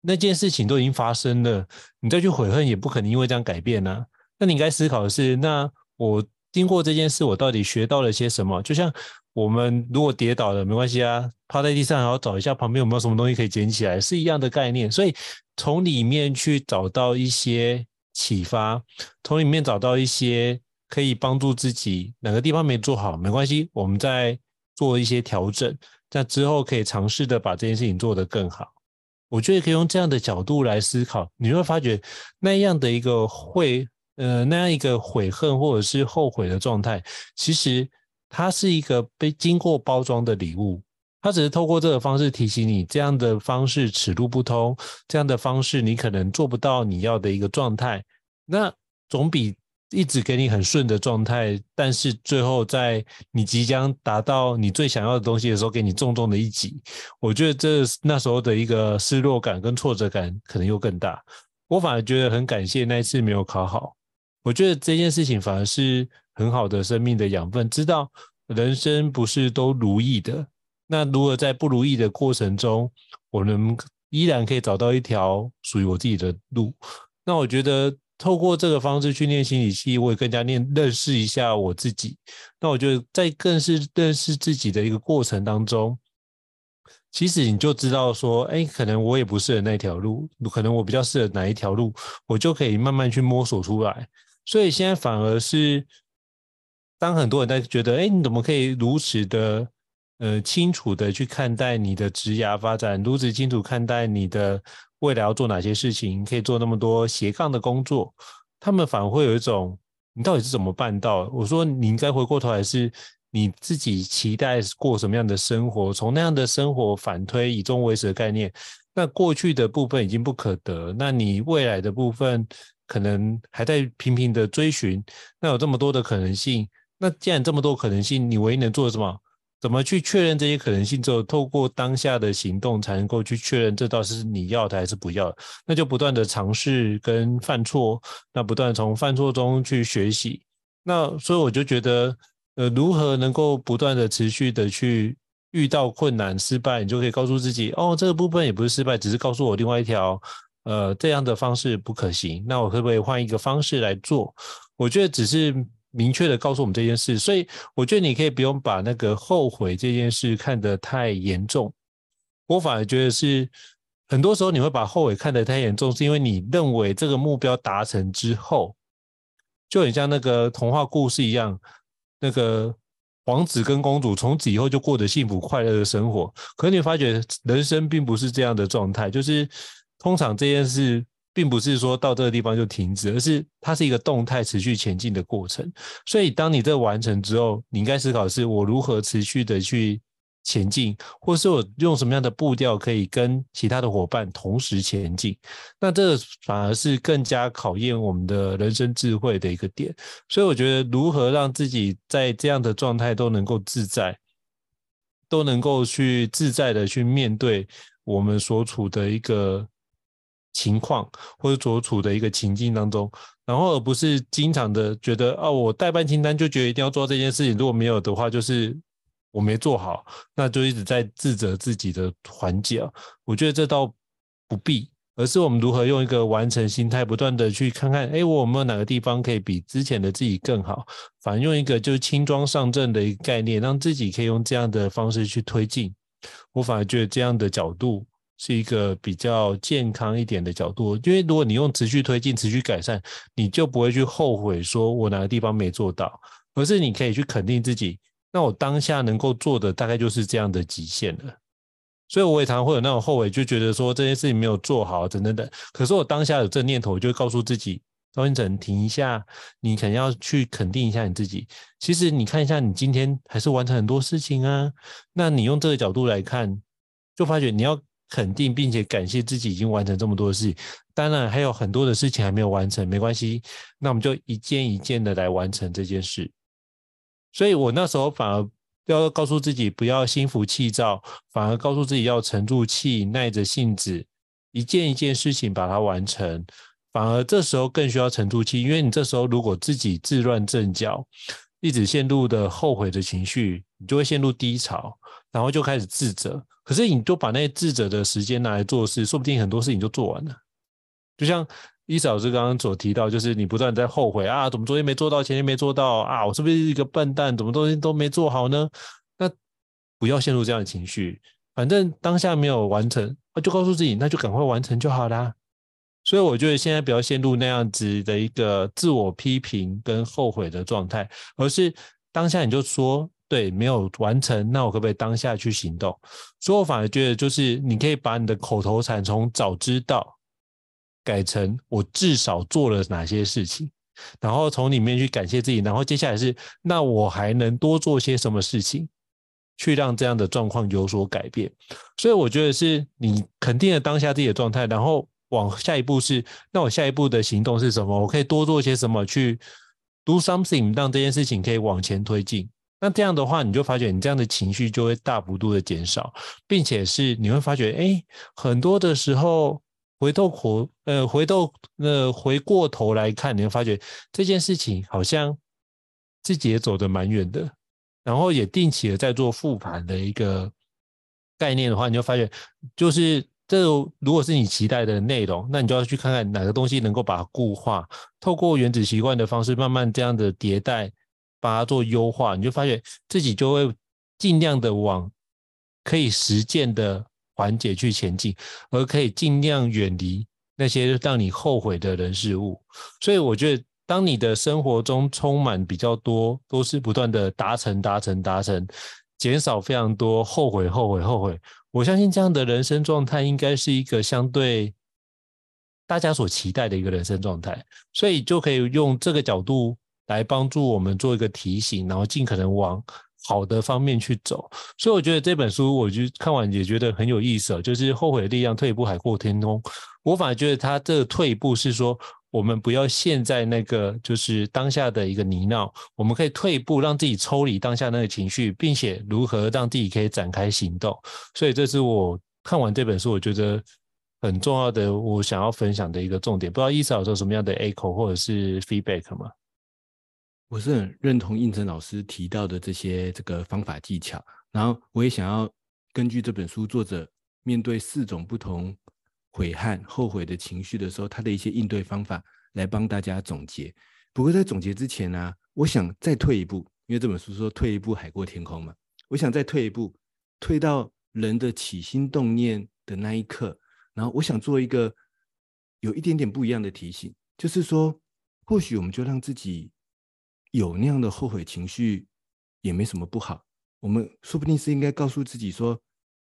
那件事情都已经发生了，你再去悔恨也不可能因为这样改变啊。那你应该思考的是，那我经过这件事，我到底学到了些什么？就像我们如果跌倒了，没关系啊，趴在地上，然后找一下旁边有没有什么东西可以捡起来，是一样的概念。所以从里面去找到一些启发，从里面找到一些可以帮助自己哪个地方没做好，没关系，我们再做一些调整，那之后可以尝试的把这件事情做得更好。我觉得可以用这样的角度来思考，你会发觉那样的一个会。呃，那样一个悔恨或者是后悔的状态，其实它是一个被经过包装的礼物。它只是透过这个方式提醒你，这样的方式此路不通，这样的方式你可能做不到你要的一个状态。那总比一直给你很顺的状态，但是最后在你即将达到你最想要的东西的时候，给你重重的一击。我觉得这那时候的一个失落感跟挫折感可能又更大。我反而觉得很感谢那一次没有考好。我觉得这件事情反而是很好的生命的养分，知道人生不是都如意的。那如果在不如意的过程中，我能依然可以找到一条属于我自己的路，那我觉得透过这个方式去练心理系，我也更加念认识一下我自己。那我觉得在更是认识自己的一个过程当中，其实你就知道说，哎，可能我也不适合那条路，可能我比较适合哪一条路，我就可以慢慢去摸索出来。所以现在反而是，当很多人在觉得，哎，你怎么可以如此的，呃，清楚的去看待你的职涯发展，如此清楚看待你的未来要做哪些事情，可以做那么多斜杠的工作，他们反而会有一种，你到底是怎么办到？我说，你应该回过头来是，你自己期待过什么样的生活，从那样的生活反推以终为始的概念，那过去的部分已经不可得，那你未来的部分。可能还在频频的追寻，那有这么多的可能性，那既然这么多可能性，你唯一能做什么？怎么去确认这些可能性之后，透过当下的行动才能够去确认这到底是你要的还是不要的？那就不断的尝试跟犯错，那不断从犯错中去学习。那所以我就觉得，呃，如何能够不断的持续的去遇到困难、失败，你就可以告诉自己，哦，这个部分也不是失败，只是告诉我另外一条。呃，这样的方式不可行，那我可不可以换一个方式来做？我觉得只是明确的告诉我们这件事，所以我觉得你可以不用把那个后悔这件事看得太严重。我反而觉得是很多时候你会把后悔看得太严重，是因为你认为这个目标达成之后，就很像那个童话故事一样，那个王子跟公主从此以后就过得幸福快乐的生活。可你发觉人生并不是这样的状态，就是。通常这件事并不是说到这个地方就停止，而是它是一个动态持续前进的过程。所以，当你这完成之后，你应该思考是我如何持续的去前进，或是我用什么样的步调可以跟其他的伙伴同时前进。那这反而是更加考验我们的人生智慧的一个点。所以，我觉得如何让自己在这样的状态都能够自在。都能够去自在的去面对我们所处的一个情况或者所处的一个情境当中，然后而不是经常的觉得啊，我待办清单就觉得一定要做这件事情，如果没有的话，就是我没做好，那就一直在自责自己的环节。我觉得这倒不必，而是我们如何用一个完成心态，不断的去看看，哎，我有没有哪个地方可以比之前的自己更好？反而用一个就是轻装上阵的一个概念，让自己可以用这样的方式去推进。我反而觉得这样的角度。是一个比较健康一点的角度，因为如果你用持续推进、持续改善，你就不会去后悔说我哪个地方没做到，而是你可以去肯定自己。那我当下能够做的大概就是这样的极限了。所以我也常会有那种后悔，就觉得说这件事情没有做好，等等等。可是我当下有这念头，我就会告诉自己：赵胤丞，停一下，你可能要去肯定一下你自己。其实你看一下，你今天还是完成很多事情啊。那你用这个角度来看，就发觉你要。肯定并且感谢自己已经完成这么多事情，当然还有很多的事情还没有完成，没关系，那我们就一件一件的来完成这件事。所以我那时候反而要告诉自己不要心浮气躁，反而告诉自己要沉住气，耐着性子，一件一件事情把它完成。反而这时候更需要沉住气，因为你这时候如果自己自乱阵脚，一直陷入的后悔的情绪，你就会陷入低潮，然后就开始自责。可是，你就把那些智者的时间拿来做事，说不定很多事情就做完了。就像伊嫂老师刚刚所提到，就是你不断在后悔啊，怎么昨天没做到，前天没做到啊，我是不是一个笨蛋？怎么东西都没做好呢？那不要陷入这样的情绪，反正当下没有完成，那就告诉自己，那就赶快完成就好啦。所以我觉得现在不要陷入那样子的一个自我批评跟后悔的状态，而是当下你就说。对，没有完成，那我可不可以当下去行动？所以我反而觉得，就是你可以把你的口头禅从“早知道”改成“我至少做了哪些事情”，然后从里面去感谢自己，然后接下来是“那我还能多做些什么事情，去让这样的状况有所改变”。所以我觉得是你肯定了当下自己的状态，然后往下一步是“那我下一步的行动是什么？我可以多做些什么去 do something，让这件事情可以往前推进”。那这样的话，你就发觉你这样的情绪就会大幅度的减少，并且是你会发觉，哎，很多的时候回头回呃回头呃回过头来看，你会发觉这件事情好像自己也走得蛮远的，然后也定期的在做复盘的一个概念的话，你就发觉就是这如果是你期待的内容，那你就要去看看哪个东西能够把它固化，透过原子习惯的方式，慢慢这样的迭代。把它做优化，你就发现自己就会尽量的往可以实践的环节去前进，而可以尽量远离那些让你后悔的人事物。所以我觉得，当你的生活中充满比较多都是不断的达成、达成、达成，减少非常多后悔、后悔、后悔。我相信这样的人生状态应该是一个相对大家所期待的一个人生状态，所以就可以用这个角度。来帮助我们做一个提醒，然后尽可能往好的方面去走。所以我觉得这本书，我就看完也觉得很有意思哦。就是后悔的力量，退一步海阔天空。我反而觉得他这个退一步是说，我们不要陷在那个就是当下的一个泥淖，我们可以退一步，让自己抽离当下那个情绪，并且如何让自己可以展开行动。所以这是我看完这本书，我觉得很重要的，我想要分享的一个重点。不知道伊莎有什么样的 echo 或者是 feedback 吗？我是很认同胤丞老师提到的这些这个方法技巧，然后我也想要根据这本书作者面对四种不同悔恨、后悔的情绪的时候，他的一些应对方法来帮大家总结。不过在总结之前呢、我想再退一步，因为这本书说退一步海阔天空嘛，我想再退一步，退到人的起心动念的那一刻，然后我想做一个有一点点不一样的提醒，就是说，或许我们就让自己。有那样的后悔情绪也没什么不好，我们说不定是应该告诉自己说，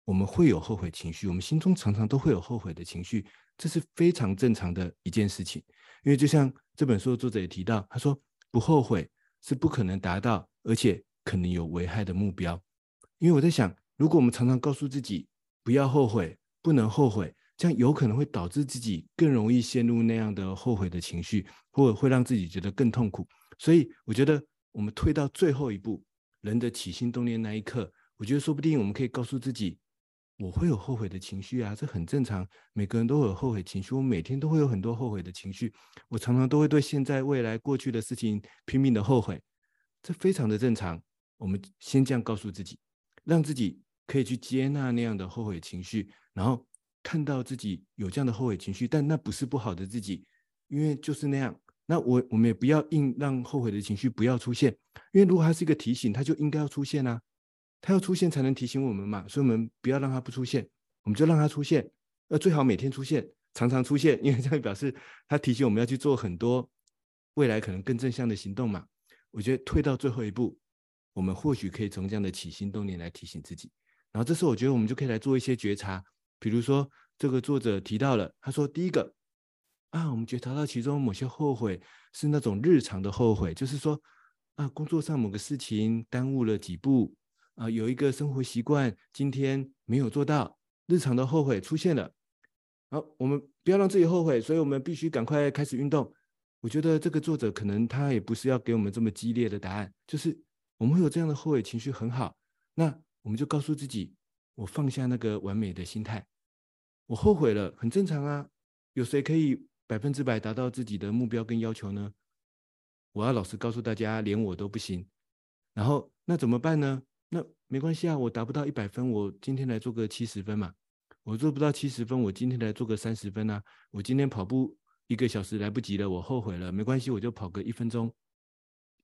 我们会有后悔情绪，我们心中常常都会有后悔的情绪，这是非常正常的一件事情。因为就像这本书的作者也提到，他说不后悔是不可能达到，而且可能有危害的目标。因为我在想，如果我们常常告诉自己不要后悔，不能后悔，这样有可能会导致自己更容易陷入那样的后悔的情绪，或者会让自己觉得更痛苦。所以我觉得，我们退到最后一步，人的起心动念那一刻，我觉得说不定我们可以告诉自己，我会有后悔的情绪啊，这很正常，每个人都有后悔情绪，我每天都会有很多后悔的情绪，我常常都会对现在、未来、过去的事情拼命的后悔，这非常的正常。我们先这样告诉自己，让自己可以去接纳那样的后悔情绪，然后看到自己有这样的后悔情绪，但那不是不好的自己，因为就是那样。那我我们也不要硬让后悔的情绪不要出现，因为如果它是一个提醒，它就应该要出现啊。它要出现才能提醒我们嘛，所以我们不要让它不出现，我们就让它出现，呃，最好每天出现，常常出现，因为这样表示它提醒我们要去做很多未来可能更正向的行动嘛。我觉得退到最后一步，我们或许可以从这样的起心动念来提醒自己，然后这时候我觉得我们就可以来做一些觉察，比如说这个作者提到了，他说第一个啊，我们觉察到其中某些后悔是那种日常的后悔，就是说啊，工作上某个事情耽误了几步。啊，有一个生活习惯今天没有做到，日常的后悔出现了。好，我们不要让自己后悔，所以我们必须赶快开始运动。我觉得这个作者可能他也不是要给我们这么激烈的答案，就是我们会有这样的后悔情绪很好，那我们就告诉自己，我放下那个完美的心态，我后悔了，很正常啊。有谁可以百分之百达到自己的目标跟要求呢？我要老实告诉大家，连我都不行。然后那怎么办呢？那没关系啊，我达不到一百分，我今天来做个七十分嘛。我做不到七十分，我今天来做个三十分啊。我今天跑步一个小时来不及了，我后悔了，没关系，我就跑个一分钟，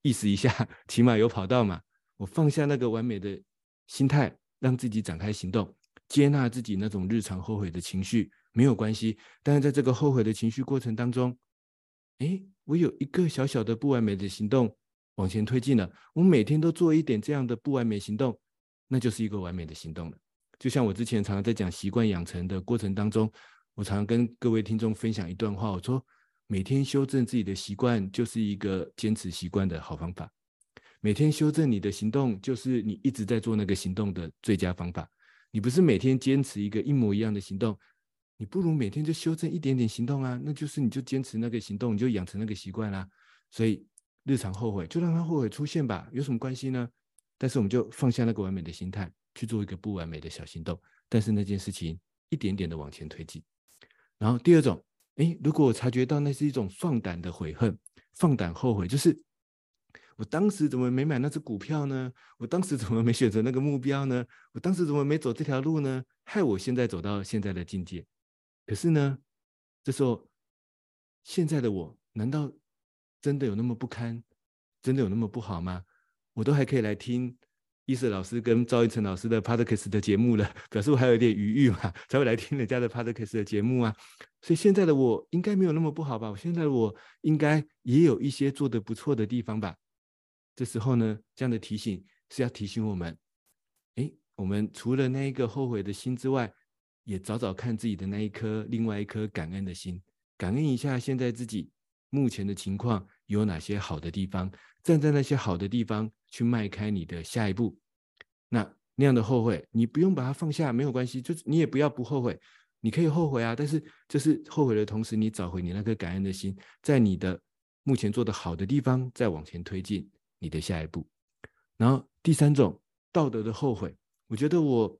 意思一下，<laughs> 起码有跑到嘛。我放下那个完美的心态，让自己展开行动，接纳自己那种日常后悔的情绪，没有关系。但是在这个后悔的情绪过程当中，哎，我有一个小小的不完美的行动。往前推进了，我每天都做一点这样的不完美行动，那就是一个完美的行动了。就像我之前常常在讲习惯养成的过程当中，我常常跟各位听众分享一段话，我说每天修正自己的习惯就是一个坚持习惯的好方法。每天修正你的行动，就是你一直在做那个行动的最佳方法。你不是每天坚持一个一模一样的行动，你不如每天就修正一点点行动啊，那就是你就坚持那个行动，你就养成那个习惯啦。所以。日常后悔就让他后悔出现吧，有什么关系呢？但是我们就放下那个完美的心态，去做一个不完美的小行动。但是那件事情一点点的往前推进。然后第二种，诶，如果我察觉到那是一种放胆的悔恨，放胆后悔，就是我当时怎么没买那只股票呢？我当时怎么没选择那个目标呢？我当时怎么没走这条路呢？害我现在走到现在的境界。可是呢，这时候现在的我难道？真的有那么不堪？真的有那么不好吗？我都还可以来听伊瑟老师跟赵一成老师的 Podcast 的节目了，<laughs> 表示我还有一点余裕嘛，才会来听人家的 Podcast 的节目啊。所以现在的我应该没有那么不好吧？我现在的我应该也有一些做得不错的地方吧？这时候呢，这样的提醒是要提醒我们，诶，我们除了那一个后悔的心之外，也找找看自己的那一颗另外一颗感恩的心，感恩一下现在自己目前的情况。有哪些好的地方？站在那些好的地方去迈开你的下一步。那那样的后悔，你不用把它放下，没有关系。就是你也不要不后悔，你可以后悔啊。但是就是后悔的同时，你找回你那颗感恩的心，在你的目前做的好的地方，再往前推进你的下一步。然后第三种道德的后悔，我觉得我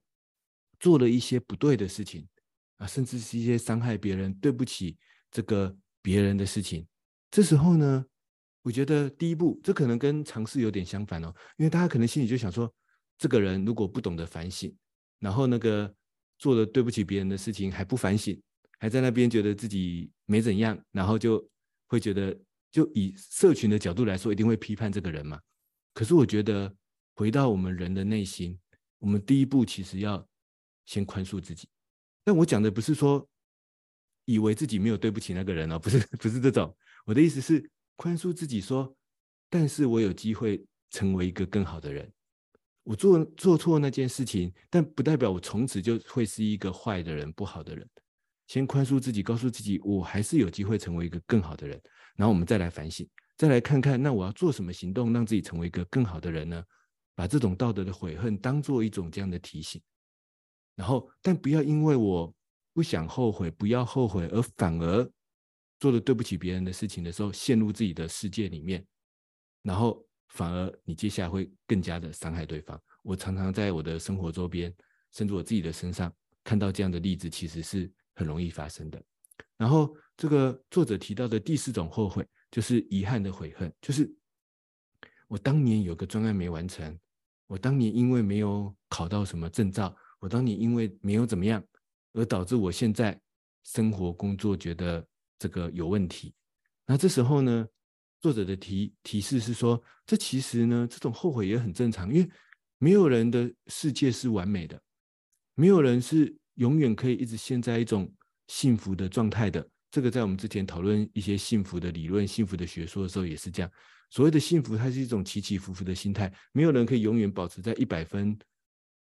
做了一些不对的事情啊，甚至是一些伤害别人、对不起这个别人的事情。这时候呢，我觉得第一步，这可能跟尝试有点相反哦，因为大家可能心里就想说，这个人如果不懂得反省，然后那个做了对不起别人的事情还不反省，还在那边觉得自己没怎样，然后就会觉得，就以社群的角度来说，一定会批判这个人嘛。可是我觉得，回到我们人的内心，我们第一步其实要先宽恕自己。但我讲的不是说，以为自己没有对不起那个人哦，不是，不是这种。我的意思是。宽恕自己说，但是我有机会成为一个更好的人。我做做错那件事情，但不代表我从此就会是一个坏的人、不好的人。先宽恕自己，告诉自己，我还是有机会成为一个更好的人。然后我们再来反省，再来看看，那我要做什么行动，让自己成为一个更好的人呢？把这种道德的悔恨当做一种这样的提醒。然后，但不要因为我不想后悔，不要后悔，而反而。做了对不起别人的事情的时候，陷入自己的世界里面，然后反而你接下来会更加的伤害对方。我常常在我的生活周边，甚至我自己的身上看到这样的例子，其实是很容易发生的。然后这个作者提到的第四种后悔，就是遗憾的悔恨，就是我当年有个专案没完成，我当年因为没有考到什么证照，我当你因为没有怎么样，而导致我现在生活工作觉得这个有问题。那这时候呢，作者的提提示是说，这其实呢，这种后悔也很正常，因为没有人的世界是完美的，没有人是永远可以一直陷在一种幸福的状态的。这个在我们之前讨论一些幸福的理论、幸福的学说的时候也是这样。所谓的幸福，它是一种起起伏伏的心态，没有人可以永远保持在一百分。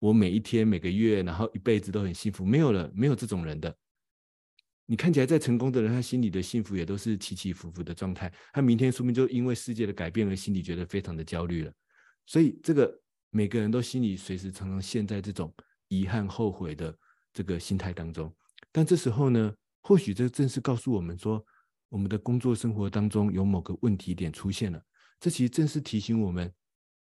我每一天、每个月，然后一辈子都很幸福，没有了，没有这种人的。你看起来再成功的人，他心里的幸福也都是起起伏伏的状态。他明天说不定就因为世界的改变而心里觉得非常的焦虑了。所以这个每个人都心里随时常常陷在这种遗憾、后悔的这个心态当中。但这时候呢，或许这正是告诉我们说，我们的工作生活当中有某个问题点出现了。这其实正是提醒我们，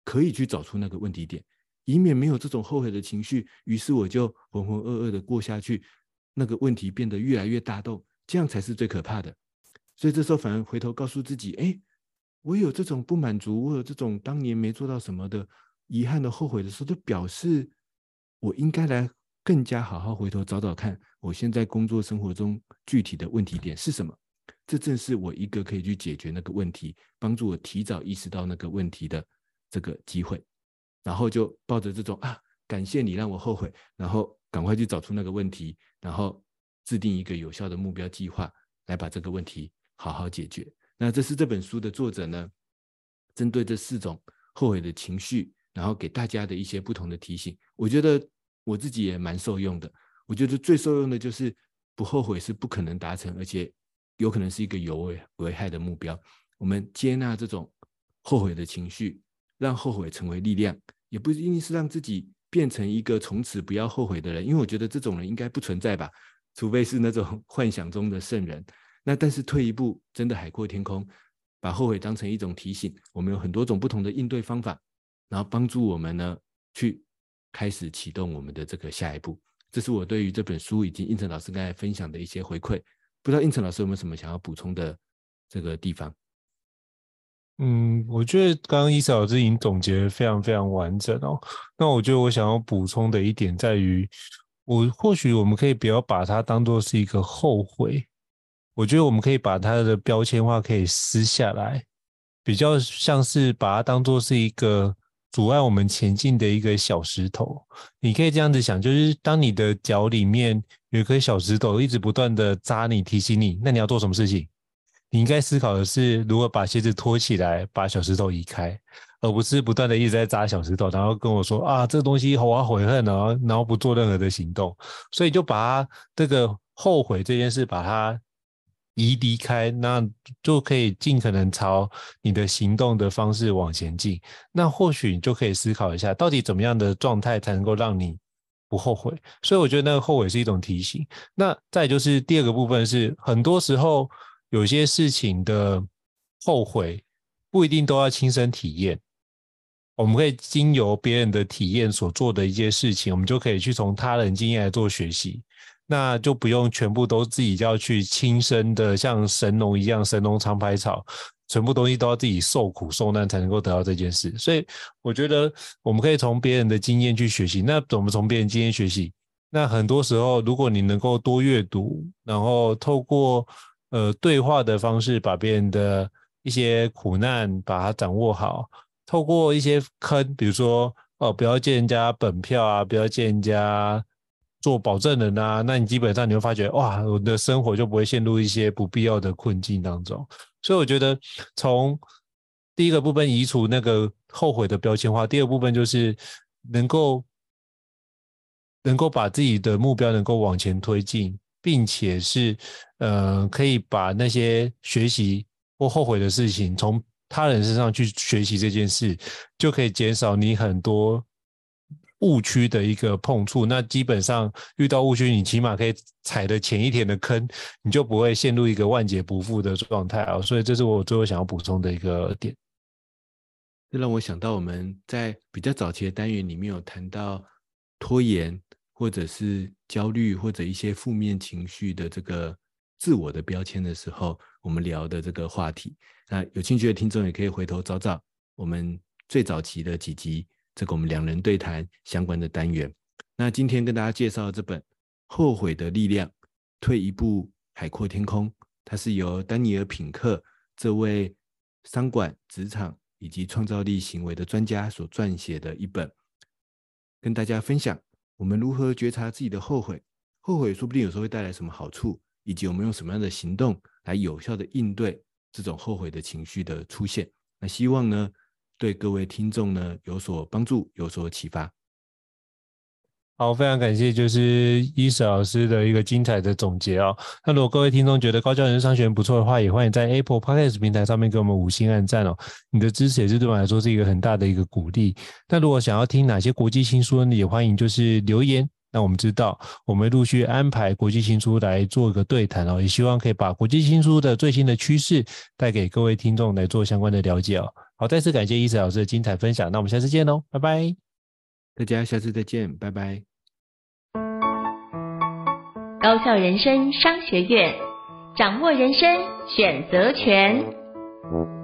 可以去找出那个问题点，以免没有这种后悔的情绪。于是我就浑浑噩噩的过下去。那个问题变得越来越大洞，这样才是最可怕的。所以这时候反而回头告诉自己：哎，我有这种不满足，我有这种当年没做到什么的遗憾的后悔的时候，就表示我应该来更加好好回头找找看，我现在工作生活中具体的问题点是什么。这正是我一个可以去解决那个问题，帮助我提早意识到那个问题的这个机会。然后就抱着这种啊，感谢你让我后悔，然后。赶快去找出那个问题，然后制定一个有效的目标计划，来把这个问题好好解决。那这是这本书的作者呢，针对这四种后悔的情绪，然后给大家的一些不同的提醒。我觉得我自己也蛮受用的。我觉得最受用的就是不后悔是不可能达成，而且有可能是一个有危危害的目标。我们接纳这种后悔的情绪，让后悔成为力量，也不一定是让自己。变成一个从此不要后悔的人，因为我觉得这种人应该不存在吧，除非是那种 <laughs> 幻想中的圣人。那但是退一步，真的海阔天空，把后悔当成一种提醒，我们有很多种不同的应对方法，然后帮助我们呢去开始启动我们的这个下一步。这是我对于这本书以及应成老师刚才分享的一些回馈。不知道应成老师有没有什么想要补充的这个地方？嗯，我觉得刚刚伊嫂老师已经总结的非常非常完整哦。那我觉得我想要补充的一点在于，我或许我们可以不要把它当做是一个后悔，我觉得我们可以把它的标签化可以撕下来，比较像是把它当做是一个阻碍我们前进的一个小石头。你可以这样子想，就是当你的脚里面有一颗小石头一直不断的扎你、提醒你，那你要做什么事情？你应该思考的是如何把鞋子脱起来，把小石头移开，而不是不断的一直在扎小石头，然后跟我说啊，这个东西好啊悔恨啊，然后不做任何的行动。所以就把它这个后悔这件事把它移离开，那就可以尽可能朝你的行动的方式往前进。那或许你就可以思考一下，到底怎么样的状态才能够让你不后悔？所以我觉得那个后悔是一种提醒。那再就是第二个部分是，很多时候。有些事情的后悔不一定都要亲身体验，我们可以经由别人的体验所做的一些事情，我们就可以去从他人经验来做学习，那就不用全部都自己就要去亲身的像神农一样神农尝百草，全部东西都要自己受苦受难才能够得到这件事。所以我觉得我们可以从别人的经验去学习。那怎么从别人经验学习？那很多时候，如果你能够多阅读，然后透过呃，对话的方式，把别人的一些苦难把它掌握好，透过一些坑，比如说哦，不要借人家本票啊，不要借人家做保证人啊，那你基本上你会发觉，哇，我的生活就不会陷入一些不必要的困境当中。所以我觉得，从第一个部分移除那个后悔的标签化，第二部分就是能够能够把自己的目标能够往前推进。并且是，呃，可以把那些学习或后悔的事情从他人身上去学习这件事，就可以减少你很多误区的一个碰触。那基本上遇到误区，你起码可以踩的浅一点的坑，你就不会陷入一个万劫不复的状态啊。所以这是我最后想要补充的一个点。这让我想到我们在比较早期的单元里面有谈到拖延。或者是焦虑，或者一些负面情绪的这个自我的标签的时候，我们聊的这个话题。那有兴趣的听众也可以回头找找我们最早期的几集，这个我们两人对谈相关的单元。那今天跟大家介绍这本《后悔的力量》，退一步海阔天空，它是由丹尼尔·品克这位商管、职场以及创造力行为的专家所撰写的一本，跟大家分享。我们如何觉察自己的后悔？后悔说不定有时候会带来什么好处，以及我们用什么样的行动来有效的应对这种后悔的情绪的出现？那希望呢，对各位听众呢有所帮助，有所启发。好，非常感谢，就是伊史老师的一个精彩的总结哦。那如果各位听众觉得高教人商学院不错的话，也欢迎在 Apple Podcast 平台上面给我们五星按赞哦。你的支持也是对我们来说是一个很大的一个鼓励。那如果想要听哪些国际新书呢，也欢迎就是留言，那我们知道我们陆续安排国际新书来做一个对谈哦。也希望可以把国际新书的最新的趋势带给各位听众来做相关的了解哦。好，再次感谢伊史老师的精彩分享，那我们下次见喽，拜拜。大家下次再见，拜拜。高校人生商学院，掌握人生选择权。